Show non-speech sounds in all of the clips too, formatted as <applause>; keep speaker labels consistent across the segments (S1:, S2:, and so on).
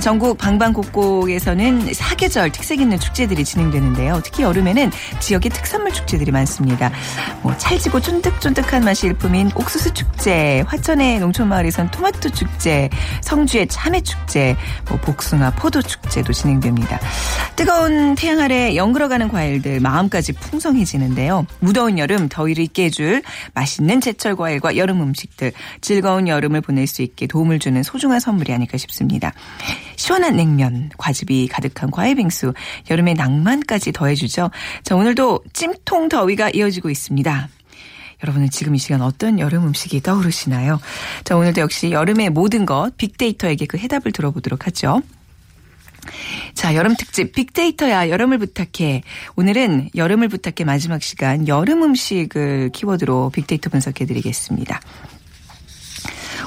S1: 전국 방방곡곡에서는 사계절 특색 있는 축제들이 진행되는데요. 특히 여름에는 지역의 특산물 축제들이 많습니다. 뭐 찰지고 쫀득쫀득한 맛이 일품인 옥수수 축제, 화천의 농촌마을에선 토마토 축제, 성주의 참외 축제, 뭐 복숭아 포도 축제도 진행됩니다. 뜨거운 태양 아래 연그러가는 과일들 마음까지 풍성해지는데요. 무더운 여름 더위를 잊게 해줄 맛있는 제철 과일과 여름 음식들 즐거운 여름을 보낼 수 있게 도움을 주는 소중한 선물이 아닐까 싶습니다. 시원한 냉면, 과즙이 가득한 과일빙수, 여름의 낭만까지 더해주죠. 자, 오늘도 찜통 더위가 이어지고 있습니다. 여러분은 지금 이 시간 어떤 여름 음식이 떠오르시나요? 자, 오늘도 역시 여름의 모든 것 빅데이터에게 그 해답을 들어보도록 하죠. 자, 여름 특집 빅데이터야 여름을 부탁해. 오늘은 여름을 부탁해 마지막 시간 여름 음식을 키워드로 빅데이터 분석해 드리겠습니다.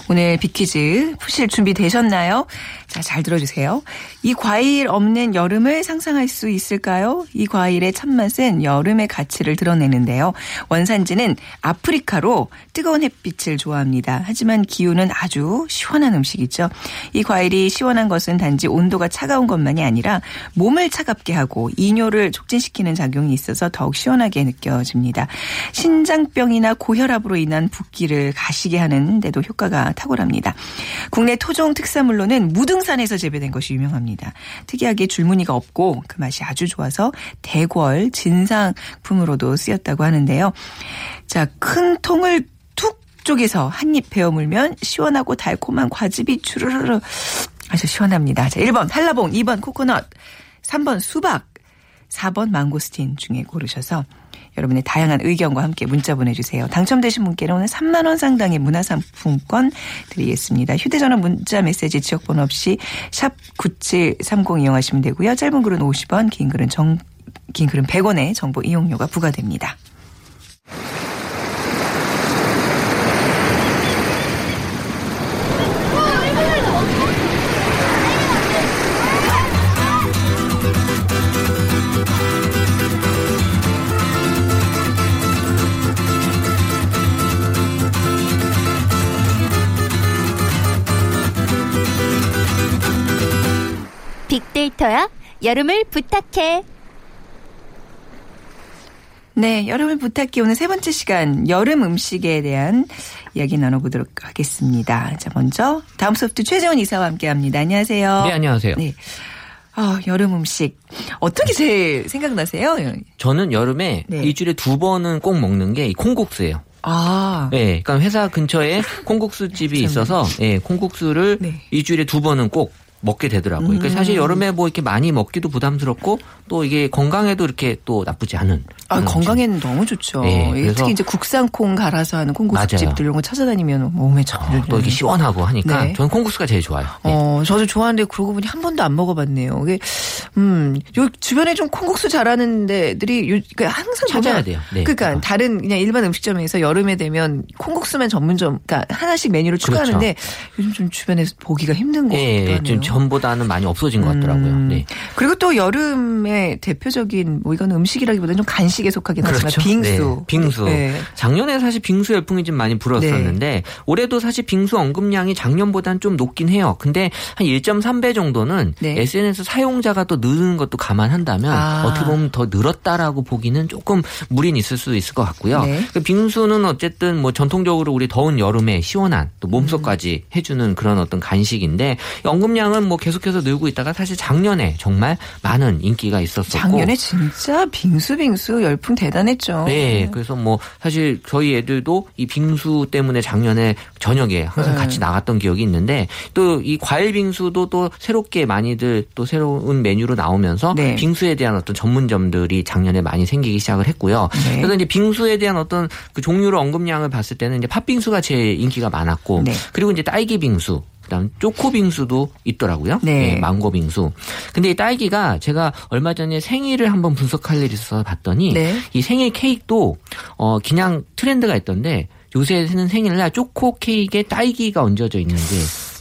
S1: 오늘 빅퀴즈 푸실 준비 되셨나요? 자, 잘 들어주세요. 이 과일 없는 여름을 상상할 수 있을까요? 이 과일의 참맛은 여름의 가치를 드러내는데요. 원산지는 아프리카로 뜨거운 햇빛을 좋아합니다. 하지만 기후는 아주 시원한 음식이죠. 이 과일이 시원한 것은 단지 온도가 차가운 것만이 아니라 몸을 차갑게 하고 이뇨를 촉진시키는 작용이 있어서 더욱 시원하게 느껴집니다. 신장병이나 고혈압으로 인한 붓기를 가시게 하는데도 효과가 탁월합니다. 국내 토종 특산물로는 무등산에서 재배된 것이 유명합니다. 특이하게 줄무늬가 없고 그 맛이 아주 좋아서 대궐 진상품으로도 쓰였다고 하는데요. 자, 큰 통을 툭 쪼개서 한 입 베어 물면 시원하고 달콤한 과즙이 주르르르 아주 시원합니다. 자, 1번 한라봉, 2번 코코넛, 3번 수박, 4번 망고스틴 중에 고르셔서 여러분의 다양한 의견과 함께 문자 보내주세요. 당첨되신 분께는 오늘 3만 원 상당의 문화상품권 드리겠습니다. 휴대전화 문자 메시지 지역번호 없이 샵 9730 이용하시면 되고요. 짧은 글은 50원, 긴 글은 정, 긴 글은 100원의 정보 이용료가 부과됩니다.
S2: 빅데이터야 여름을 부탁해.
S1: 네, 여름을 부탁해 오늘 세 번째 시간 여름 음식에 대한 이야기 나눠보도록 하겠습니다. 자, 먼저 다음 소프트 최재원 이사와 함께합니다. 안녕하세요.
S3: 네, 안녕하세요.
S1: 네. 아, 여름 음식 어떤 게 제일 생각나세요?
S3: 저는 여름에
S1: 네.
S3: 일주일에 두 번은 꼭 먹는 게이 콩국수예요.
S1: 아,
S3: 네, 그러니까 회사 근처에 콩국수 집이 있어서 예, 콩국수를
S1: 네.
S3: 일주일에 두 번은 꼭 먹게 되더라고요.
S1: 음.
S3: 그러니까 사실 여름에 뭐 이렇게 많이 먹기도 부담스럽고 또 이게 건강에도 이렇게 또 나쁘지 않은.
S1: 아,
S3: 그런
S1: 건강에는 너무 좋죠.
S3: 네,
S1: 이게
S3: 그래서-
S1: 특히 이제 국산 콩 갈아서 하는 콩국수집들. 이런 거 찾아다니면 몸에 참.
S3: 어, 또 이렇게 시원하고 하니까
S1: 네.
S3: 저는 콩국수가 제일 좋아요. 네.
S1: 어, 저도 좋아하는데 그러고 보니 한 번도 안 먹어봤네요. 이게, 음, 요 주변에 좀 콩국수 잘하는 데들이 요, 그러니까 항상
S3: 찾아야 돼요. 네.
S1: 그러니까
S3: 어.
S1: 다른 그냥 일반 음식점에서 여름에 되면 콩국수만 전문점, 그러니까 하나씩 메뉴를 추가하는데 요즘 좀 주변에 서 보기가 힘든 것 같기도
S3: 예,
S1: 하네요.
S3: 좀 전보다는 많이 없어진 것 같더라고요.
S1: 음,
S3: 네.
S1: 그리고 또 여름의 대표적인 뭐 이건 음식이라기보다는 좀 간식 에 속하긴 하지만 빙수.
S3: 네, 빙수.
S1: 네.
S3: 작년에 사실 빙수 열풍이 좀 많이 불었었는데 올해도 사실 빙수 언급량이 작년보다는 좀 높긴 해요. 근데 한 1.3배 정도는
S1: 네.
S3: SNS 사용자가 또 느는 것도 감안한다면
S1: 아.
S3: 어떻게 보면 더 늘었다라고 보기는 조금 무리는 있을 수도 있을 것 같고요.
S1: 네.
S3: 그 빙수는 어쨌든 뭐 전통적으로 우리 더운 여름에 시원한 또 몸속까지
S1: 음.
S3: 해주는 그런 어떤 간식인데 이 언급량은 뭐 계속해서 늘고 있다가 사실 작년에 정말 많은 인기가 있었었고
S1: 작년에 진짜 빙수 빙수 열풍 대단했죠.
S3: 네, 그래서 뭐 사실 저희 애들도 이 빙수 때문에 작년에 저녁에 항상
S1: 네.
S3: 같이 나갔던 기억이 있는데 또 이 과일 빙수도 또 새롭게 많이들 또 새로운 메뉴로 나오면서
S1: 네.
S3: 빙수에 대한 어떤 전문점들이 작년에 많이 생기기 시작을 했고요.
S1: 네.
S3: 그래서 이제 빙수에 대한 어떤 그 종류를 언급량을 봤을 때는 이제 팥빙수가 제일 인기가 많았고
S1: 네.
S3: 그리고 이제 딸기 빙수 그다음 초코 빙수도 있더라고요.
S1: 네.
S3: 예, 망고 빙수. 근데 이 딸기가 제가 얼마 전에 생일을 한번 분석할 일이 있어서 봤더니
S1: 네.
S3: 이 생일 케이크도 어 그냥 트렌드가 있던데 요새는 생일날 초코 케이크에 딸기가 얹어져 있는 게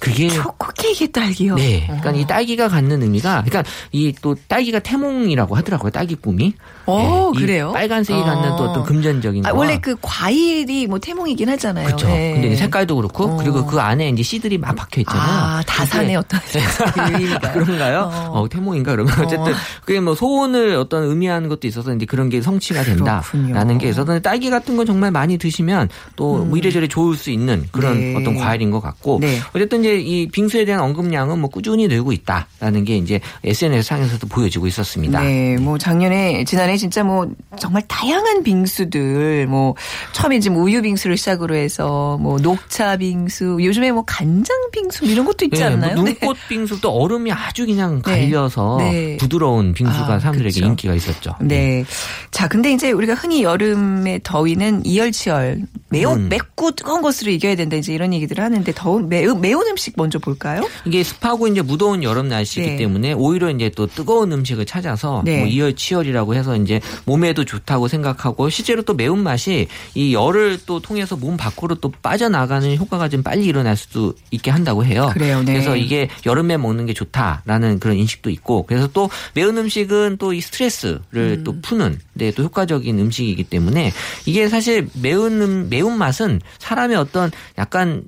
S3: 그게
S1: 초코 케이크 딸기요.
S3: 네. 그러니까 이 딸기가 갖는 의미가 그러니까 이 또 딸기가 태몽이라고 하더라고요. 딸기 꿈이.
S1: 어,
S3: 이
S1: 그래요?
S3: 빨간색이 갖는 또
S1: 어.
S3: 어떤 금전적인
S1: 아, 원래 그 과일이 뭐 태몽이긴 하잖아요.
S3: 그렇죠.
S1: 네.
S3: 근데 색깔도 그렇고
S1: 어.
S3: 그리고 그 안에 이제 씨들이 막 박혀 있잖아요.
S1: 아, 다산의 <laughs> 어떤 그 의미가. <laughs>
S3: 그런가요?
S1: 어.
S3: 어, 태몽인가 그런가 어쨌든 그게 뭐 소원을 어떤 의미하는 것도 있어서 이제 그런 게 성취가 된다라는
S1: 그렇군요.
S3: 게 있어서 딸기 같은 건 정말 많이 드시면 또뭐 이래저래 좋을 수 있는 그런
S1: 음. 네.
S3: 어떤 과일인 것 같고
S1: 네.
S3: 어쨌든 이제 이 빙수에 대한 언급량은 뭐 꾸준히 늘고 있다라는 게 이제 SNS 상에서도 보여지고 있었습니다.
S1: 네, 뭐 작년에 지난해 진짜 뭐 정말 다양한 빙수들 뭐 처음에 지금 우유 빙수를 시작으로 해서 뭐 녹차 빙수 요즘에 뭐 간장 빙수 이런 것도 있지
S3: 네, 뭐
S1: 않나요? 네.
S3: 눈꽃 빙수도 얼음이 아주 그냥
S1: 네.
S3: 갈려서
S1: 네.
S3: 부드러운 빙수가
S1: 아,
S3: 사람들에게
S1: 그렇죠.
S3: 인기가 있었죠.
S1: 네. 자, 근데 이제 우리가 흔히 여름의 더위는 이열치열 매우
S3: 음.
S1: 맵고 뜨거운 것으로 이겨야 된다 이제 이런 얘기들을 하는데 더운 매우, 매운 음식 먼저 볼까요?
S3: 이게 습하고 이제 무더운 여름 날씨이기
S1: 네.
S3: 때문에 오히려 이제 또 뜨거운 음식을 찾아서
S1: 네.
S3: 뭐 이열치열이라고 해서 이제 몸에도 좋다고 생각하고 실제로 또 매운 맛이 이 열을 또 통해서 몸 밖으로 또 빠져나가는 효과가 좀 빨리 일어날 수도 있게 한다고 해요.
S1: 그래요, 네.
S3: 그래서 이게 여름에 먹는 게 좋다라는 그런 인식도 있고 그래서 또 매운 음식은 또 이 스트레스를
S1: 음.
S3: 또 푸는 데또 효과적인 음식이기 때문에 이게 사실 매운 음, 매운 맛은 사람의 어떤 약간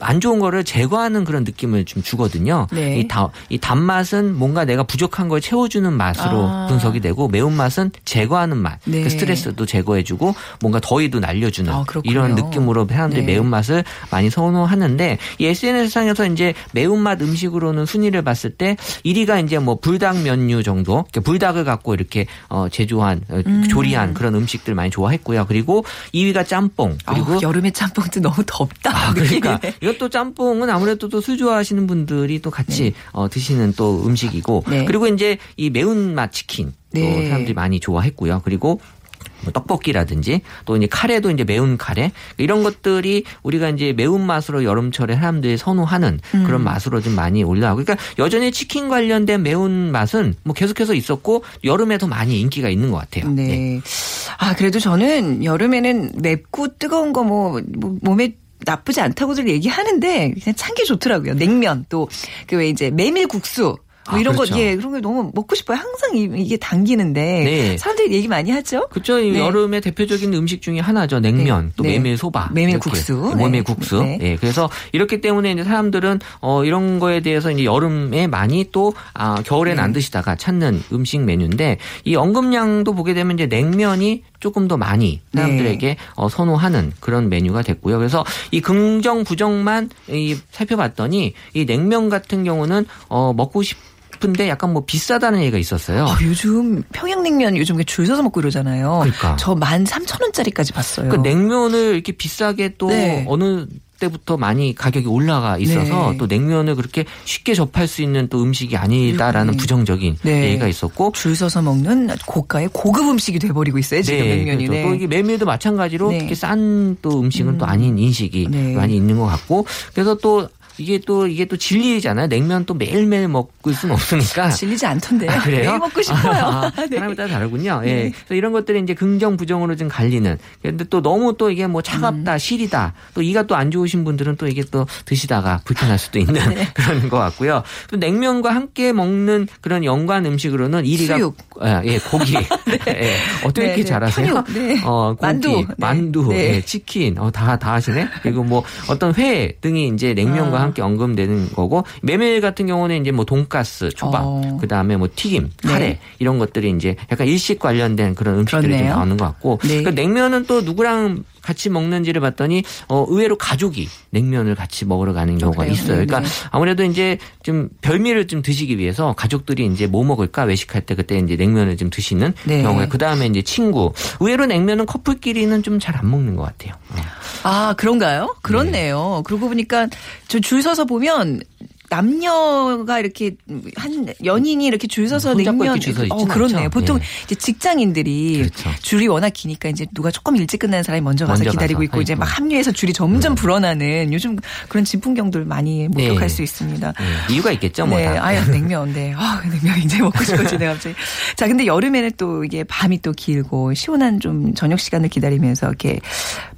S3: 안 좋은 거를 제거하는 그런 느낌을 좀 주거든요.
S1: 네.
S3: 이, 다, 이 단맛은 뭔가 내가 부족한 걸 채워주는 맛으로
S1: 아.
S3: 분석이 되고 매운맛은 제거하는 맛.
S1: 네.
S3: 그 스트레스도 제거해주고 뭔가 더위도 날려주는
S1: 아.
S3: 이런 느낌으로 사람들이
S1: 네.
S3: 매운맛을 많이 선호하는데 이 SNS상에서 이제 매운맛 음식으로는 순위를 봤을 때 1위가 이제 뭐 불닭 면류 정도 그러니까 불닭을 갖고 이렇게 어, 제조한 어, 조리한 그런 음식들 많이 좋아했고요. 그리고 2위가 짬뽕 그리고
S1: 아우, 여름에 짬뽕도 너무 덥다.
S3: 아, 그러니까 이것도 짬뽕은 아무래도 또 술 좋아하시는 분들이 또 같이 어, 드시는 또 음식이고
S1: 네.
S3: 그리고 이제 이 매운맛 치킨 또
S1: 네.
S3: 사람들이 많이 좋아했고요. 그리고 뭐 떡볶이라든지 또 이제 카레도 이제 매운 카레 이런 것들이 우리가 이제 매운 맛으로 여름철에 사람들이 선호하는
S1: 음.
S3: 그런 맛으로 좀 많이 올라가고 그러니까 여전히 치킨 관련된 매운 맛은 뭐 계속해서 있었고 여름에 더 많이 인기가 있는 것 같아요.
S1: 네. 아, 그래도 저는 여름에는 맵고 뜨거운 거 뭐 몸에 나쁘지 않다고들 얘기하는데 그냥 찬게 좋더라고요. 냉면 또 그 왜 이제 메밀국수 뭐
S3: 아,
S1: 이런
S3: 그렇죠.
S1: 거, 예, 그런 걸 너무 먹고 싶어요. 항상 이- 이게 당기는데.
S3: 네.
S1: 사람들이 얘기 많이 하죠?
S3: 그렇죠. 이
S1: 네.
S3: 여름의 대표적인 음식 중에 하나죠. 냉면,
S1: 네.
S3: 또
S1: 네.
S3: 메밀 소바,
S1: 메밀. 국수.
S3: 메밀
S1: 네.
S3: 국수.
S1: 네.
S3: 예. 그래서 이렇기 때문에 이제 사람들은 어 이런 거에 대해서 이제 여름에 많이 또 아, 겨울엔
S1: 네.
S3: 안 드시다가 찾는 음식 메뉴인데 이 언급량도 보게 되면 이제 냉면이 조금 더 많이
S1: 네.
S3: 사람들에게 어, 선호하는 그런 메뉴가 됐고요. 그래서 이 긍정 부정만 이 살펴봤더니 이 냉면 같은 경우는 어 먹고 싶은데 약간 뭐 비싸다는 얘기가 있었어요.
S1: 아, 요즘 평양냉면 요즘 줄 서서 먹고 이러잖아요.
S3: 그러니까.
S1: 저 13,000원짜리까지 봤어요.
S3: 그 냉면을 이렇게 비싸게 또
S1: 네.
S3: 어느 때부터 많이 가격이 올라가 있어서
S1: 네.
S3: 또 냉면을 그렇게 쉽게 접할 수 있는 또 음식이 아니다라는
S1: 네.
S3: 부정적인
S1: 네.
S3: 얘기가 있었고
S1: 줄 서서 먹는 고가의 고급 음식이 돼버리고 있어요. 지금 냉면이.
S3: 그렇죠. 또 이게 메밀도 마찬가지로
S1: 네.
S3: 특히 싼 또 음식은 또 아닌 인식이
S1: 네.
S3: 많이 있는 것 같고 그래서 또 이게 또 이게 또 진리잖아요. 냉면 또 매일매일 먹을 수는 없으니까. <laughs>
S1: 질리지 않던데요.
S3: 아, 그래요?
S1: 매일 먹고 싶어요.
S3: 아, <laughs>
S1: 네.
S3: 사람에 따라 다르군요. 예.
S1: 네.
S3: 그래서 이런 것들이 이제 긍정 부정으로 좀 갈리는. 그런데 또 너무 또 이게 뭐 차갑다,
S1: 음.
S3: 시리다. 또 이가 또 안 좋으신 분들은 또 이게 또 드시다가 불편할 수도 있는 <laughs>
S1: 네.
S3: 그런 것 같고요. 또 냉면과 함께 먹는 그런 연관 음식으로는 1위가
S1: 수육.
S3: 예, 예, 고기. 예. 어떻게
S1: 네,
S3: 이렇게
S1: 네.
S3: 잘하세요?
S1: 편육, 네.
S3: 어, 고기,
S1: 만두. 네.
S3: 만두,
S1: 네.
S3: 예, 치킨, 어, 다, 다 하시네? 그리고 뭐 어떤 회 등이 이제 냉면과
S1: 아.
S3: 함께 언급되는 거고 메밀 같은 경우는 이제 뭐 돈가스, 초밥,
S1: 어.
S3: 그다음에 뭐 튀김,
S1: 네.
S3: 카레 이런 것들이 이제 약간 일식 관련된 그런 음식들이. 나오는 것 같고
S1: 네.
S3: 그러니까 냉면은 또 누구랑 같이 먹는지를 봤더니 어 의외로 가족이 냉면을 같이 먹으러 가는 경우가
S1: 그래요?
S3: 있어요. 그러니까
S1: 네.
S3: 아무래도 이제 좀 별미를 좀 드시기 위해서 가족들이 이제 뭐 먹을까 외식할 때 그때 이제 냉면을 좀 드시는
S1: 네.
S3: 경우에 그 다음에 이제 친구 의외로 냉면은 커플끼리는 좀 잘 안 먹는 것 같아요. 어.
S1: 아, 그런가요? 그렇네요. 그러고 보니까 저 줄 서서 보면 남녀가 이렇게 한 연인이 이렇게 줄 서서 냉면
S3: 이렇게 줄서
S1: 어 그렇네요.
S3: 않죠.
S1: 보통
S3: 예.
S1: 이제 직장인들이
S3: 그렇죠.
S1: 줄이 워낙 기니까 이제 누가 조금 일찍 끝나는 사람이 먼저 가서
S3: 먼저
S1: 기다리고
S3: 가서
S1: 있고 이제. 막 합류해서 줄이 점점 불어나는 요즘 그런 진풍경들 많이 목격할
S3: 네.
S1: 수 있습니다.
S3: 예, 이유가 있겠죠, 뭐
S1: 네,
S3: 다.
S1: 아유 <laughs> 냉면, 네, 아 냉면 굉장히 먹고 싶어지네 갑자기. 자, 근데 여름에는 또 이게 밤이 또 길고 시원한 좀 저녁 시간을 기다리면서 이렇게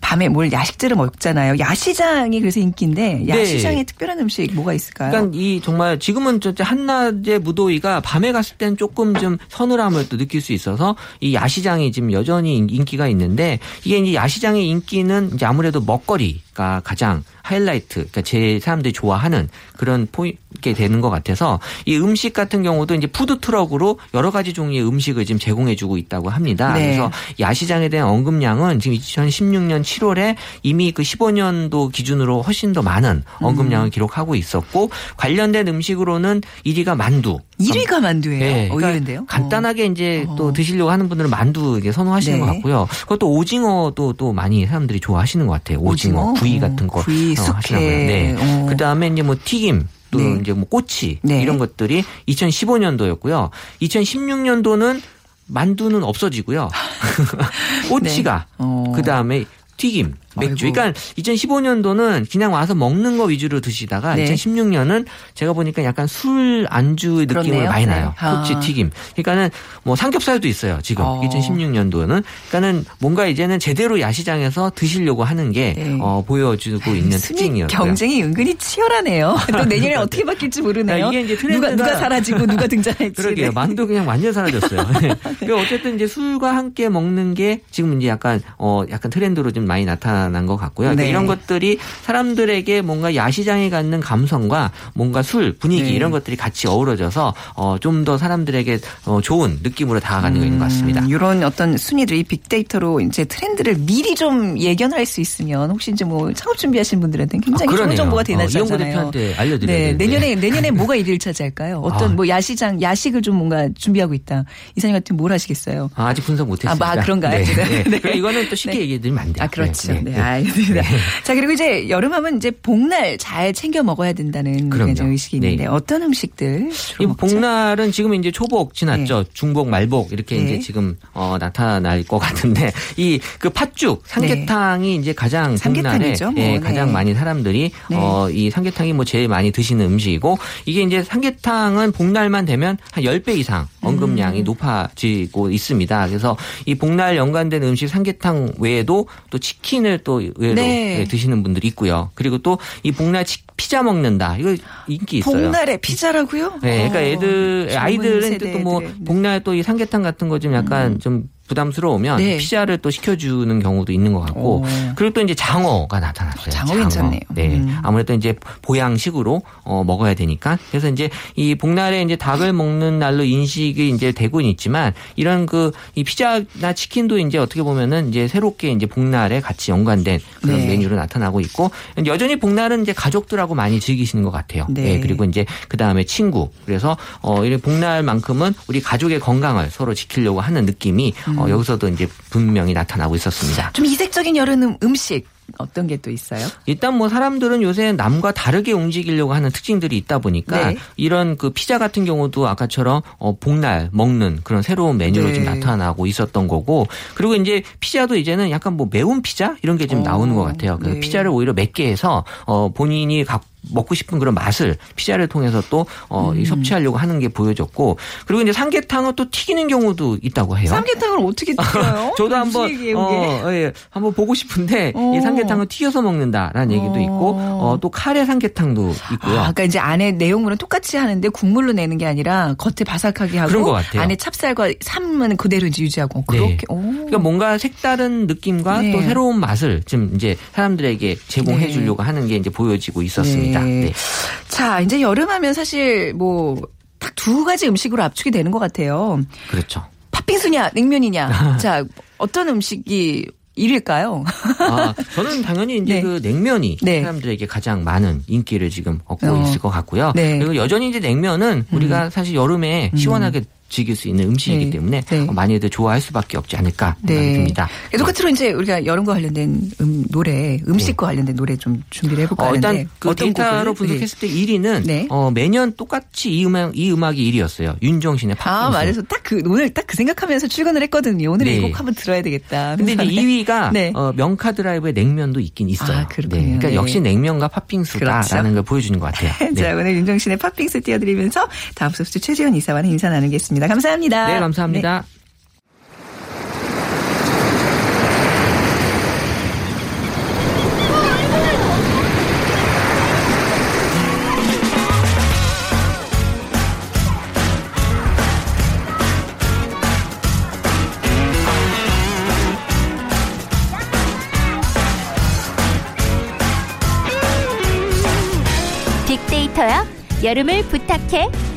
S1: 밤에 뭘 야식들을 먹잖아요. 야시장이 그래서 인기인데
S3: 네.
S1: 야시장에 특별한 음식 뭐가 있을까요?
S3: 그러니까 이 정말 지금은 진짜 한낮의 무더위가 밤에 갔을 땐 조금 좀 서늘함을 또 느낄 수 있어서 이 야시장이 지금 여전히 인- 인기가 있는데 이게 이제 야시장의 인기는 이제 아무래도 먹거리가 가장 하이라이트, 그러니까 제 사람들이 좋아하는 그런 포인트게 되는 것 같아서 이 음식 같은 경우도 이제 푸드 트럭으로 여러 가지 종류의 음식을 지금 제공해주고 있다고 합니다.
S1: 네.
S3: 그래서 야시장에 대한 언급량은 지금 2016년 7월에 이미 그 15년도 기준으로 훨씬 더 많은 언급량을 기록하고 있었고 관련된 음식으로는 1위가 만두.
S1: 1위가 만두예요.
S3: 네, 그러니까. 간단하게 이제
S1: 어.
S3: 또 드시려고 하는 분들은 만두 이제 선호하시는
S1: 네.
S3: 것 같고요. 그것도 오징어도 또 많이 사람들이 좋아하시는 것 같아요. 오징어,
S1: 오징어?
S3: 구이
S1: 어,
S3: 같은 거
S1: 구이,
S3: 어,
S1: 숙회.
S3: 봐요. 네.
S1: 어.
S3: 그 다음에 이제 뭐 튀김. 또
S1: 네.
S3: 이제 뭐 꼬치
S1: 네.
S3: 이런 것들이 2015년도였고요. 2016년도는 만두는 없어지고요. <laughs> <laughs> 꼬치가
S1: 네. 어.
S3: 그 다음에 튀김, 맥주.
S1: 아이고.
S3: 그러니까 2015년도는 그냥 와서 먹는 거 위주로 드시다가
S1: 네.
S3: 2016년은 제가 보니까 약간 술 안주 느낌을. 많이 나요.
S1: 네. 아.
S3: 꼬치 튀김. 그러니까는 뭐 삼겹살도 있어요. 지금
S1: 어.
S3: 2016년도는. 그러니까는 뭔가 이제는 제대로 야시장에서 드시려고 하는 게
S1: 네.
S3: 어, 보여주고 있는
S1: 순위
S3: 특징이었어요.
S1: 경쟁이 은근히 치열하네요. <laughs> 또 내년에 어떻게 바뀔지 모르네요.
S3: 아, 이게 이제
S1: 누가
S3: 트렌드가-
S1: 누가 사라지고 누가 <laughs> 등장할지.
S3: 그러게요.
S1: 네.
S3: 만두 그냥 완전 사라졌어요. <laughs> 그 어쨌든 이제 술과 함께 먹는 게 지금 이제 약간 어 약간 트렌드로 좀 많이 나타 난 것 같고요. 그러니까
S1: 네.
S3: 이런 것들이 사람들에게 뭔가 야시장에 갖는 감성과 뭔가 술 분위기
S1: 네.
S3: 이런 것들이 같이 어우러져서 어 좀 더 사람들에게 어 좋은 느낌으로 다가가는 것 같습니다.
S1: 이런 어떤 순위들이 빅데이터로 이제 트렌드를 미리 좀 예견할 수 있으면 혹시 이제 뭐 창업 준비하시는 분들한테는 굉장히
S3: 아,
S1: 좋은
S3: 그러네요.
S1: 정보가
S3: 어,
S1: 되나잖아요.
S3: 이용구 대표한테 알려드려야
S1: 네. 내년에 <laughs> 내년에 뭐가 1위를 차지할까요? 어떤
S3: 아.
S1: 뭐 야시장 야식을 좀 뭔가 준비하고 있다. 이사님 같은 뭘 하시겠어요?
S3: 아, 직 분석 못했습니다.
S1: 아, 아, 그런가요?
S3: 네. <laughs>
S1: 네.
S3: 네. 이거는 또 쉽게
S1: 네.
S3: 얘기해 드리면 안 돼요.
S1: 아, 그렇죠. 네,
S3: 네, 네.
S1: 알겠습니다. 자, 그리고 이제 여름하면 이제 복날 잘 챙겨 먹어야 된다는. 그런 의식이
S3: 네.
S1: 있는데 어떤 음식들
S3: 이? 복날은 지금 이제 초복 지났죠. 중복, 말복 이렇게
S1: 네.
S3: 이제 지금 어, 나타날 것 같은데 <laughs> 이 그 팥죽 삼계탕이 이제 가장 복날에
S1: 삼계탕이죠, 뭐.
S3: 예,
S1: 네.
S3: 가장 많이 사람들이
S1: 네.
S3: 어, 이 삼계탕이 뭐 제일 많이 드시는 음식이고 이게 이제 삼계탕은 복날만 되면 한 10배 이상
S1: 음.
S3: 언급량이 높아지고 있습니다. 그래서 이 복날 연관된 음식 삼계탕 외에도 또 치킨을 또 의외로
S1: 네.
S3: 예, 드시는 분들이 있고요. 그리고 또 이 복날 치- 피자 먹는다. 이거 인기 있어요.
S1: 복날에 피자라고요?
S3: 네, 그러니까
S1: 어,
S3: 애들 아이들은 또 뭐. 복날 또이 삼계탕 같은 거 좀 약간 좀 부담스러우면
S1: 네.
S3: 피자를 또 시켜주는 경우도 있는 것 같고
S1: 오.
S3: 그리고 또 이제 장어가 나타났어요.
S1: 장어 괜찮네요.
S3: 네,
S1: 음.
S3: 아무래도 이제 보양식으로 어, 먹어야 되니까 그래서 이제 이 복날에 이제 닭을 먹는 날로 인식이 이제 되고는 있지만 이런 그 이 피자나 치킨도 이제 어떻게 보면은 이제 새롭게 이제 복날에 같이 연관된 그런
S1: 네.
S3: 메뉴로 나타나고 있고 여전히 복날은 이제 가족들하고 많이 즐기시는 것 같아요.
S1: 네.
S3: 네, 그리고 이제 그 다음에 친구. 그래서 어 이런 복날만큼은 우리 가족의 건강을 서로 지키려고 하는 느낌이
S1: 음.
S3: 어 여기서도 이제 분명히 나타나고 있었습니다.
S1: 좀 이색적인 여름 음- 음식 어떤 게 또 있어요?
S3: 일단 뭐 사람들은 요새 남과 다르게 움직이려고 하는 특징들이 있다 보니까
S1: 네.
S3: 이런 그 피자 같은 경우도 아까처럼 어 복날 먹는 그런 새로운 메뉴로
S1: 네.
S3: 좀 나타나고 있었던 거고 그리고 이제 피자도 이제는 약간 뭐 매운 피자 이런 게좀
S1: 어,
S3: 나오는 것 같아요. 그
S1: 네.
S3: 피자를 오히려 맵게 해서 어 본인이 각 먹고 싶은 그런 맛을 피자를 통해서 또 어,
S1: 음.
S3: 이 섭취하려고 하는 게 보여졌고 그리고 이제 삼계탕은 또 튀기는 경우도 있다고 해요.
S1: 삼계탕을 어떻게 튀겨요? <laughs>
S3: 저도 한번? 어, 예, 한번 보고 싶은데
S1: 어.
S3: 이 삼계탕을 튀겨서 먹는다라는 얘기도
S1: 어.
S3: 있고 어, 또 카레 삼계탕도 있고요.
S1: 아, 그러니까 이제 안에 내용물은 똑같이 하는데 국물로 내는 게 아니라 겉에 바삭하게 하고
S3: 그런 것 같아요.
S1: 안에 찹쌀과 삶은 그대로 유지하고 그렇게.
S3: 네.
S1: 오.
S3: 그러니까 뭔가 색다른 느낌과
S1: 네.
S3: 또 새로운 맛을 좀 이제 사람들에게 제공해
S1: 네.
S3: 주려고 하는 게 이제 보여지고 있었습니다. 있습니다. 네.
S1: 자, 이제 여름하면 사실 뭐 딱 두 가지 음식으로 압축이 되는 것 같아요.
S3: 그렇죠.
S1: 팥빙수냐, 냉면이냐. <laughs> 자, 어떤 음식이 1위일까요?
S3: 아, 저는 당연히 이제 <laughs>
S1: 네.
S3: 그 냉면이
S1: 네.
S3: 사람들에게 가장 많은 인기를 지금 얻고
S1: 어.
S3: 있을 것 같고요.
S1: 네. 음.
S3: 그리고 여전히 이제 냉면은 우리가 사실 여름에 시원하게 즐길 수 있는 음식이기
S1: 네.
S3: 때문에
S1: 네.
S3: 어, 많이들 좋아할 수밖에 없지 않을까 생각이 듭니다.
S1: 똑같으로 이제 우리가 여름과 관련된 음, 노래, 음식과 관련된 노래 좀 준비를 해볼까
S3: 어,
S1: 하는데
S3: 일단 그
S1: 어떤
S3: 데이터로? 분석했을 때 1위는
S1: 네.
S3: 어, 매년 똑같이 이 음악 이 음악이 1위였어요. 윤종신의 팝.
S1: 아, 말해서 딱 그, 오늘 딱 그 생각하면서 출근을 했거든요. 오늘
S3: 네.
S1: 이곡 한번 들어야 되겠다.
S3: 근데 이제
S1: 그래서
S3: 2위가 <laughs>
S1: 네.
S3: 어, 명카 드라이브의 냉면도 있긴 있어요.
S1: 아, 그렇군요.
S3: 그러니까
S1: 네.
S3: 역시 냉면과 팥빙수다라는
S1: 그렇죠.
S3: 걸 보여주는 것 같아요. <laughs> 네.
S1: 자, 오늘 윤정신의 팥빙수 띄워드리면서 다음 소프트 최지원 이사와는 인사 나누겠습니다. 감사합니다.
S3: 네, 감사합니다.
S2: 빅데이터야 여름을 부탁해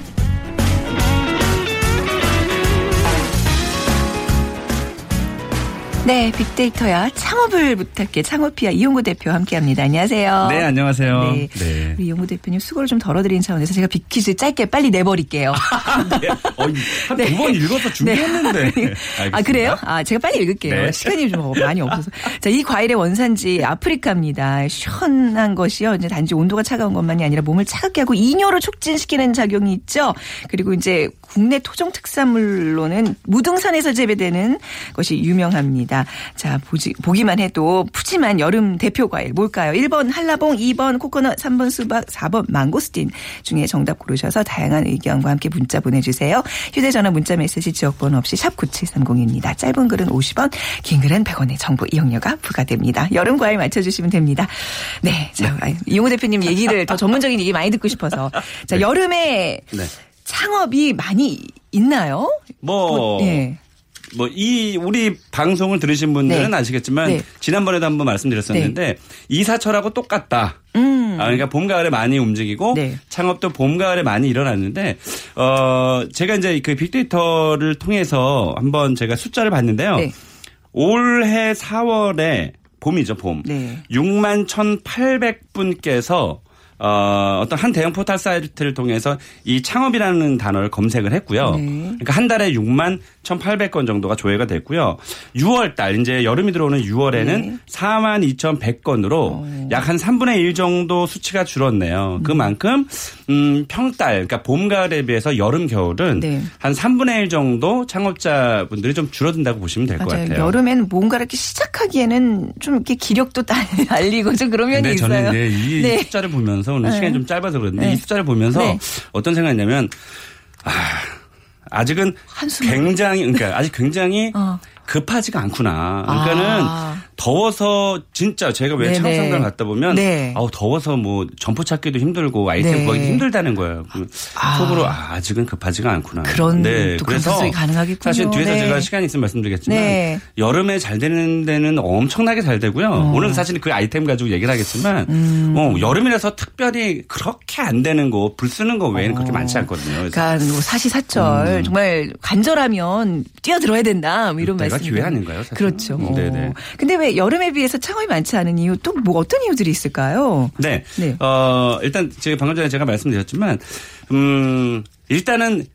S1: 네, 빅데이터야 창업을 부탁해 창업피아 이용구 대표 함께합니다. 안녕하세요.
S4: 네, 안녕하세요.
S1: 네.
S4: 네.
S1: 우리 이용구 대표님 수고를 좀 덜어드리는 차원에서 제가 빅퀴즈 짧게 빨리 내버릴게요. <laughs>
S4: 네. 어, 한두 번 읽어서 준비했는데. <laughs>
S1: 아, 그래요? 아, 제가 빨리 읽을게요.
S4: 네.
S1: 시간이 좀 많이 없어서. 자, 이 과일의 원산지 아프리카입니다. 시원한 것이요. 이제 단지 온도가 차가운 것만이 아니라 몸을 차갑게 하고 이뇨를 촉진시키는 작용이 있죠. 그리고 이제 국내 토종 특산물로는 무등산에서 재배되는 것이 유명합니다. 자, 보지, 보기만 해도 푸짐한 여름 대표 과일 뭘까요? 1번 한라봉, 2번 코코넛, 3번 수박, 4번 망고스틴 중에 정답 고르셔서 다양한 의견과 함께 문자 보내주세요. 휴대전화 문자 메시지 지역번호 없이 샵 9730입니다. 짧은 글은 50원, 긴 글은 100원의 정보 이용료가 부과됩니다. 여름 과일 맞춰주시면 됩니다. 네. 자, 이용호 대표님 얘기를 더 전문적인 얘기 많이 듣고 싶어서. 자, 여름에
S4: 네.
S1: 창업이 많이 있나요?
S4: 뭐,
S1: 예.
S4: 뭐, 이, 우리 방송을 들으신 분들은
S1: 네.
S4: 아시겠지만,
S1: 네.
S4: 지난번에도 한번 말씀드렸었는데, 이사철하고 똑같다.
S1: 음.
S4: 아, 그러니까 봄, 가을에 많이 움직이고,
S1: 네.
S4: 창업도 봄, 가을에 많이 일어났는데, 어, 제가 이제 그 빅데이터를 통해서 한번 제가 숫자를 봤는데요.
S1: 네.
S4: 올해 4월에 봄이죠, 봄.
S1: 네.
S4: 6만 1,800분께서 어, 어떤 한 대형 포털 사이트를 통해서 이 창업이라는 단어를 검색을 했고요.
S1: 네.
S4: 그러니까 한 달에 6만 1,800건 정도가 조회가 됐고요. 6월 달 이제 여름이 들어오는 6월에는
S1: 네.
S4: 4만 2,100건으로
S1: 어.
S4: 약한 3분의 1 정도 수치가 줄었네요. 그만큼 음, 평달 그러니까 봄 가을에 비해서 여름 겨울은
S1: 네.
S4: 한 3분의 1 정도 창업자분들이 좀 줄어든다고 보시면 될 것. 같아요.
S1: 여름엔 뭔가 이렇게 시작하기에는 좀 이렇게 기력도 달- 달리고 <laughs> 좀 그런 면이
S4: 근데
S1: 있어요.
S4: 저는 이제 이
S1: 네.
S4: 숫자를 보면서 오늘
S1: 네.
S4: 시간이 좀 짧아서 그런데
S1: 네.
S4: 이 숫자를 보면서
S1: 네.
S4: 어떤 생각이냐면 아, 아직은. 굉장히 그러니까 아직 굉장히
S1: 어.
S4: 급하지가 않구나. 그러니까는
S1: 아.
S4: 더워서 진짜 제가 왜 상담 갔다 보면
S1: 네.
S4: 아우 더워서 뭐 점포 찾기도 힘들고 아이템
S1: 네.
S4: 구하기 힘들다는 거예요. 그러면
S1: 아.
S4: 속으로 아, 아직은 급하지가 않구나.
S1: 그런
S4: 네.
S1: 또
S4: 그래서
S1: 가능하겠군요.
S4: 사실 뒤에서
S1: 네.
S4: 제가 시간 있으면 말씀드리겠지만
S1: 네.
S4: 여름에 잘 되는 데는 엄청나게 잘 되고요.
S1: 어.
S4: 오늘 사실 그 아이템 가지고 얘기를 하겠지만
S1: 음.
S4: 어, 여름이라서 특별히 그렇게 안 되는 거, 불 쓰는 거 외에는 그렇게 많지 않거든요.
S1: 그러니까 뭐 사시사철 정말 간절하면 뛰어들어야 된다 뭐 이런
S4: 음.
S1: 말씀.
S4: 기회 아닌가요, 사실?
S1: 그렇죠.
S4: 음, 네네.
S1: 어. 근데 왜 여름에 비해서 창업이 많지 않은 이유 또 뭐 어떤 이유들이 있을까요?
S4: 네.
S1: 네.
S4: 어, 일단 제가 방금 전에 제가 말씀드렸지만 음, 일단은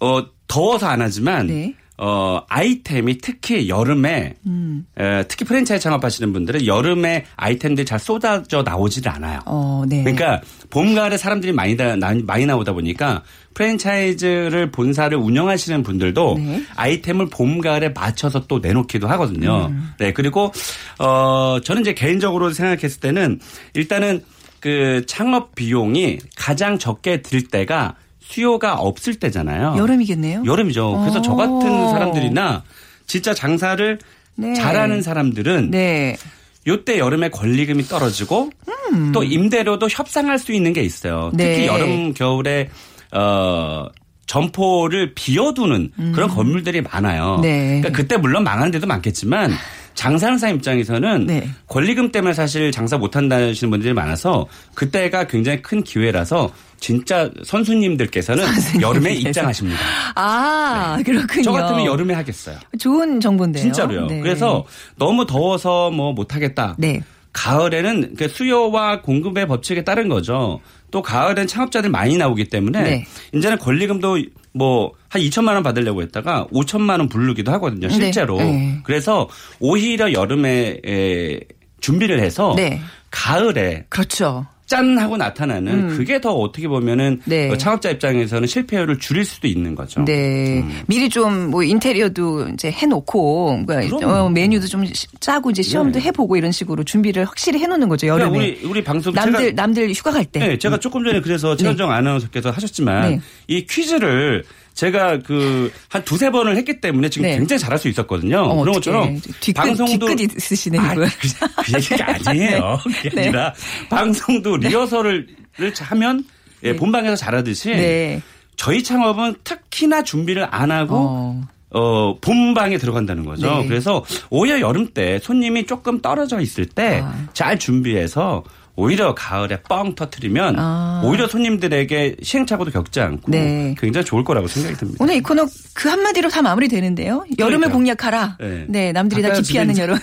S4: 어, 더워서 안 하지만
S1: 네.
S4: 어, 아이템이 특히 여름에
S1: 음.
S4: 에, 특히 프랜차이즈 창업하시는 분들은 여름에 아이템들이 잘 쏟아져 나오질 않아요.
S1: 어, 네.
S4: 그러니까 봄 가을에 사람들이 많이 다, 나- 많이 나오다 보니까 프랜차이즈를 본사를 운영하시는 분들도
S1: 네.
S4: 아이템을 봄 가을에 맞춰서 또 내놓기도 하거든요.
S1: 음.
S4: 네 그리고 어 저는 이제 개인적으로 생각했을 때는 일단은 그 창업 비용이 가장 적게 들 때가 수요가 없을 때잖아요.
S1: 여름이겠네요.
S4: 여름이죠. 그래서 저 같은
S1: 오.
S4: 사람들이나 진짜 장사를
S1: 네.
S4: 잘하는 사람들은
S1: 네.
S4: 요때 여름에 권리금이 떨어지고 또 임대료도 협상할 수 있는 게 있어요.
S1: 음. 네.
S4: 특히 여름 겨울에 어 점포를 비워두는 그런 건물들이 많아요.
S1: 네.
S4: 그러니까 그때 물론 망하는 데도 많겠지만 장사하는 사람 입장에서는
S1: 네.
S4: 권리금 때문에 사실 장사 못 한다는 분들이 많아서 그때가 굉장히 큰 기회라서 진짜 선수님들께서는 여름에 입장하십니다.
S1: 아, 그렇군요.
S4: 저 같으면 여름에 하겠어요.
S1: 좋은 정보인데요.
S4: 진짜로요.
S1: 네.
S4: 그래서 너무 더워서 뭐 못하겠다.
S1: 네.
S4: 가을에는 그 수요와 공급의 법칙에 따른 거죠. 또 가을엔 창업자들 많이 나오기 때문에
S1: 네.
S4: 이제는 권리금도 뭐 한 2천만 원 받으려고 했다가 5천만 원 부르기도 하거든요. 실제로.
S1: 네.
S4: 그래서 오히려 여름에 에, 준비를 해서
S1: 네.
S4: 가을에
S1: 그렇죠.
S4: 짠 하고 나타나는 그게 더 어떻게 보면은
S1: 음. 네.
S4: 어, 창업자 입장에서는 실패율을 줄일 수도 있는 거죠.
S1: 네. 미리 좀 뭐 인테리어도 이제 해놓고 그러니까. 어, 메뉴도 좀 시- 짜고 이제 시험도
S4: 네.
S1: 해보고 이런 식으로 준비를 확실히 해놓는 거죠 여름에.
S4: 그러니까 우리 우리 방송
S1: 남들
S4: 제가
S1: 남들 휴가 갈 때.
S4: 네, 제가 조금 전에 그래서 최현정 아나운서께서 하셨지만
S1: 네.
S4: 이 퀴즈를 제가 그 한 두세 번을 했기 때문에 지금
S1: 네.
S4: 굉장히 잘할 수 있었거든요.
S1: 어,
S4: 그런. 것처럼
S1: 뒤끝,
S4: 방송도
S1: 뒤끝 있으시네요.
S4: 아.
S1: 그,
S4: 그 얘기가 <laughs> 아니에요. 그게
S1: 네.
S4: 아니라 방송도 리허설을 하면 예, 본방에서 잘하듯이
S1: 네.
S4: 저희 창업은 특히나 준비를 안 하고
S1: 어.
S4: 어, 본방에 들어간다는 거죠.
S1: 네.
S4: 그래서 오히려 여름 때 손님이 조금 떨어져 있을 때잘
S1: 아.
S4: 준비해서 오히려 가을에 뻥 터트리면
S1: 아.
S4: 오히려 손님들에게 시행착오도 겪지 않고
S1: 네.
S4: 굉장히 좋을 거라고 생각이 듭니다.
S1: 오늘 이 코너 그 한마디로 다 마무리되는데요. 여름을
S4: 그러니까요.
S1: 공략하라.
S4: 네.
S1: 네, 남들이 다 기피하는 여름.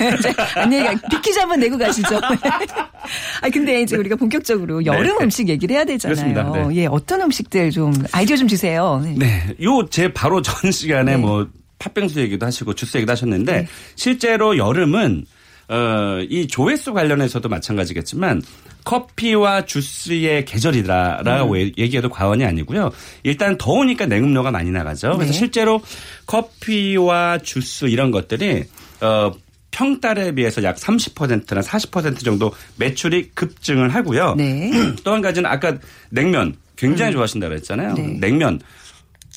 S1: 안녕히 <laughs> 퀴즈 한번 내고 가시죠. <laughs> 아 근데 이제 우리가 본격적으로 여름
S4: 네.
S1: 음식 얘기를 해야 되잖아요.
S4: 그렇습니다. 네.
S1: 예, 어떤 음식들 좀 아이디어 좀 주세요. 네.
S4: 네. 요제 바로 전 시간에
S1: 네.
S4: 뭐 팥빙수 얘기도 하시고 주스 얘기도 하셨는데 실제로 여름은 어, 이 조회수 관련해서도 마찬가지겠지만 커피와 주스의 계절이다라고
S1: 음.
S4: 얘기해도 과언이 아니고요. 일단 더우니까 냉음료가 많이 나가죠. 그래서
S1: 네.
S4: 실제로 커피와 주스 이런 것들이 어, 평달에 비해서 약 30%나 40% 정도 매출이 급증을 하고요.
S1: 네. <clears throat>
S4: 또 한 가지는 아까 냉면 굉장히 좋아하신다고 그랬잖아요.
S1: 네.
S4: 냉면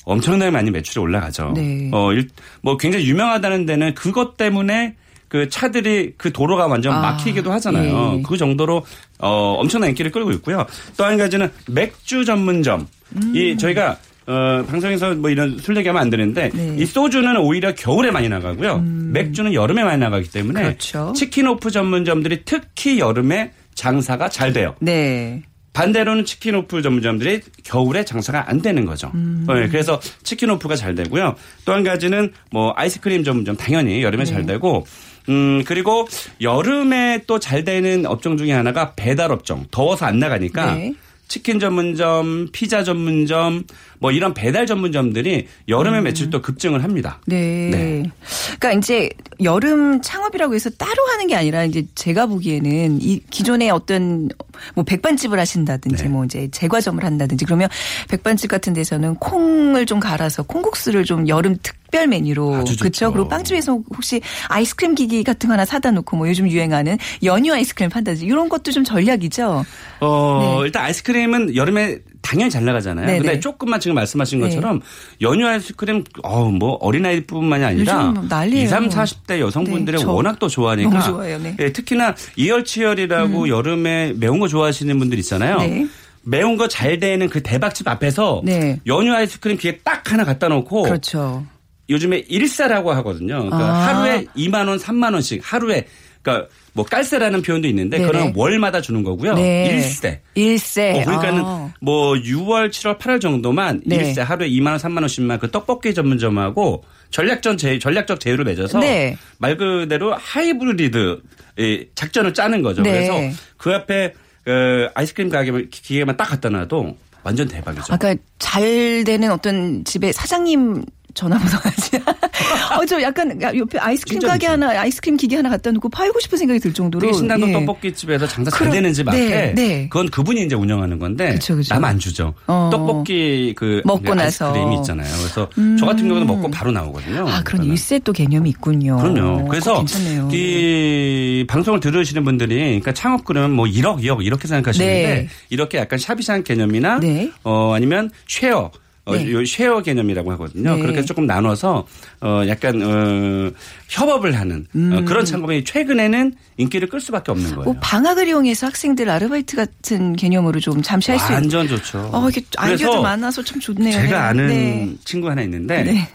S4: 엄청나게 많이 매출이 올라가죠.
S1: 네.
S4: 어, 일- 뭐 굉장히 유명하다는 데는 그것 때문에 그 차들이 그 도로가 완전
S1: 아,
S4: 막히기도 하잖아요.
S1: 예.
S4: 그 정도로 어, 엄청난 인기를 끌고 있고요. 또 한 가지는 맥주 전문점.
S1: 음.
S4: 이 저희가 어, 방송에서 뭐 이런 술 얘기하면 안 되는데
S1: 네. 음.
S4: 이 소주는 오히려 겨울에 많이 나가고요. 맥주는 여름에 많이 나가기 때문에
S1: 그렇죠.
S4: 치킨 오프 전문점들이 특히 여름에 장사가 잘 돼요.
S1: 네.
S4: 반대로는 치킨 오프 전문점들이 겨울에 장사가 안 되는 거죠.
S1: 음.
S4: 네, 그래서 치킨 오프가 잘 되고요. 또 한 가지는 뭐 아이스크림 전문점 당연히 여름에 잘
S1: 네.
S4: 되고 음 그리고 여름에 또 잘 되는 업종 중에 하나가 배달 업종. 더워서 안 나가니까
S1: 네.
S4: 치킨 전문점, 피자 전문점, 뭐 이런 배달 전문점들이 여름에 매출 도 급증을 합니다.
S1: 음. 네.
S4: 네.
S1: 그러니까 이제 여름 창업이라고 해서 따로 하는 게 아니라 이제 제가 보기에는 이 기존에 어떤 뭐 백반집을 하신다든지
S4: 네.
S1: 뭐 이제 제과점을 한다든지 그러면 백반집 같은 데서는 콩을 좀 갈아서 콩국수를 좀 여름 특별 메뉴로. 그렇죠. 그리고 빵집에서 혹시 아이스크림 기기 같은 거 하나 사다 놓고 뭐 요즘 유행하는 연유 아이스크림 판다든지 이런 것도 좀 전략이죠.
S4: 어,
S1: 네.
S4: 일단 아이스크림은 여름에 당연히 잘 나가잖아요.
S1: 네네.
S4: 근데 조금만 지금 말씀하신
S1: 네.
S4: 것처럼 연유 아이스크림 어, 뭐 어린아이뿐만이 아니라
S1: 요즘 난리예요.
S4: 20, 30대 여성분들이
S1: 네, 저
S4: 워낙 또 좋아하니까
S1: 너무 좋아해요, 네. 음.
S4: 예, 특히나 이열치열이라고 여름에 매운 거 좋아하시는 분들 있잖아요.
S1: 네.
S4: 매운 거 잘 되는 그 대박집 앞에서
S1: 네.
S4: 연유 아이스크림 기계 딱 하나 갖다 놓고
S1: 그렇죠.
S4: 요즘에 일세라고 하거든요. 그러니까
S1: 아.
S4: 하루에 2만 원, 3만 원씩 하루에 그러니까 뭐 깔세라는 표현도 있는데
S1: 네네.
S4: 그거는 월마다 주는 거고요.
S1: 네.
S4: 일세.
S1: 일세.
S4: 어, 그러니까는
S1: 아.
S4: 뭐 6월, 7월, 8월 정도만
S1: 네.
S4: 일세 하루에 2만 원, 3만 원씩만 그 떡볶이 전문점하고 전략전 제 전략적 제휴를 맺어서
S1: 네.
S4: 말 그대로 하이브리드 이 작전을 짜는 거죠.
S1: 네.
S4: 그래서 그 앞에 그 아이스크림 가게 기계만 딱 갖다 놔도 완전 대박이죠.
S1: 아까 잘 되는 어떤 집의 사장님 전화번호 하지. <laughs> 어, 저 약간 옆에 아이스크림
S4: 진짜
S1: 가게
S4: 진짜.
S1: 하나, 아이스크림 기계 하나 갖다 놓고 팔고 싶은 생각이 들 정도로.
S4: 신당동
S1: 예.
S4: 떡볶이집에서 장사 잘
S1: 그럼-
S4: 되는 집 앞에
S1: 네, 네.
S4: 그건 그분이 이제 운영하는 건데. 남 안 주죠.
S1: 어.
S4: 떡볶이 그
S1: 먹고 나서.
S4: 아이스크림이 있잖아요. 그래서 저 같은 경우는 먹고 바로 나오거든요.
S1: 아, 그런. 일세 또 개념이 있군요.
S4: 그럼요.
S1: 그거
S4: 그래서
S1: 괜찮네요.
S4: 이 방송을 들으시는 분들이 그러니까 창업 그러면 뭐 1억, 2억 이렇게 생각하시는데
S1: 네.
S4: 이렇게 약간 샤비샤한 개념이나
S1: 네.
S4: 어 아니면 쉐어 어,
S1: 네.
S4: 요 쉐어 개념이라고 하거든요.
S1: 네.
S4: 그렇게 조금 나눠서 어 약간 어 협업을 하는 어, 그런 창업이 최근에는 인기를 끌 수밖에 없는 거예요.
S1: 음. 뭐 방학을 이용해서 학생들 아르바이트 같은 개념으로 좀 잠시 할 수 있는.
S4: 완전 좋죠.
S1: 어, 이게 아이디어도 많아서 참 좋네요.
S4: 제가 아는
S1: 네.
S4: 친구 하나 있는데
S1: 네.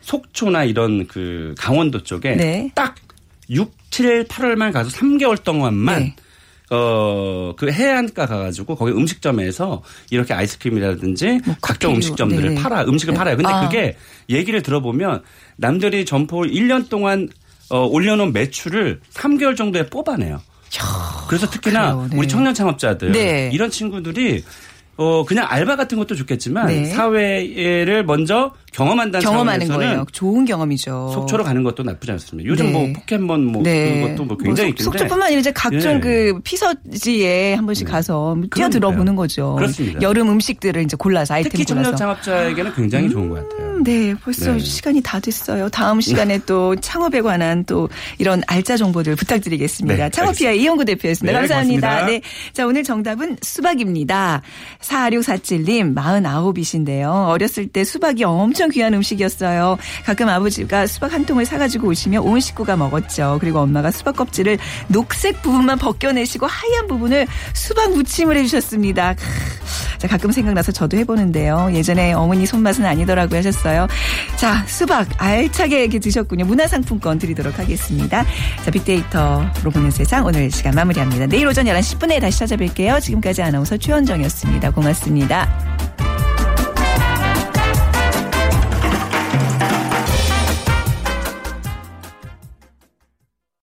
S4: 속초나 이런 그 강원도 쪽에
S1: 네.
S4: 딱 6, 7, 8월만 가서 3개월 동안만
S1: 네.
S4: 어, 그 해안가 가가지고 거기 음식점에서 이렇게 아이스크림이라든지
S1: 뭐
S4: 각종
S1: 커피류,
S4: 음식점들을
S1: 네.
S4: 팔아, 음식을 팔아요. 근데
S1: 아.
S4: 그게 얘기를 들어보면 남들이 점포를 1년 동안 어, 올려놓은 매출을 3개월 정도에 뽑아내요. 그래서 특히나
S1: 그래요, 네.
S4: 우리 청년 창업자들
S1: 네.
S4: 이런 친구들이 어 그냥 알바 같은 것도 좋겠지만
S1: 네.
S4: 사회를 먼저 경험한다는
S1: 경험하는 거예요. 좋은 경험이죠.
S4: 속초로 가는 것도 나쁘지 않습니다. 요즘
S1: 네.
S4: 뭐 포켓몬 뭐 그것도 뭐 굉장히
S1: 뭐 속- 속초뿐만 아니라 이제 각종
S4: 예.
S1: 그 피서지에 한 번씩 가서 뛰어 들어 보는 거죠.
S4: 그렇습니다.
S1: 여름 음식들을 이제 골라서 아이템
S4: 특히 청년
S1: 골라서.
S4: 창업자에게는 굉장히 좋은 것 같아요.
S1: 음, 네, 벌써
S4: 네.
S1: 시간이 다 됐어요. 다음 시간에 또 창업에 관한 또 이런 알짜 정보들 부탁드리겠습니다.
S4: 네,
S1: 창업피아의 이용구 대표였습니다.
S4: 네,
S1: 감사합니다.
S4: 고맙습니다.
S1: 네. 자, 오늘 정답은 수박입니다. 4647님, 49이신데요. 어렸을 때 수박이 엄청 귀한 음식이었어요. 가끔 아버지가 수박 한 통을 사가지고 오시면 온 식구가 먹었죠. 그리고 엄마가 수박 껍질을 녹색 부분만 벗겨내시고 하얀 부분을 수박 무침을 해주셨습니다. 크, 자, 가끔 생각나서 저도 해보는데요. 예전에 어머니 손맛은 아니더라고 하셨어요. 자, 수박 알차게 드셨군요. 문화상품권 드리도록 하겠습니다. 자, 빅데이터로 보는 세상 오늘 시간 마무리합니다. 내일 오전 11시 10분에 다시 찾아뵐게요. 지금까지 아나운서 최원정이었습니다. 고맙습니다.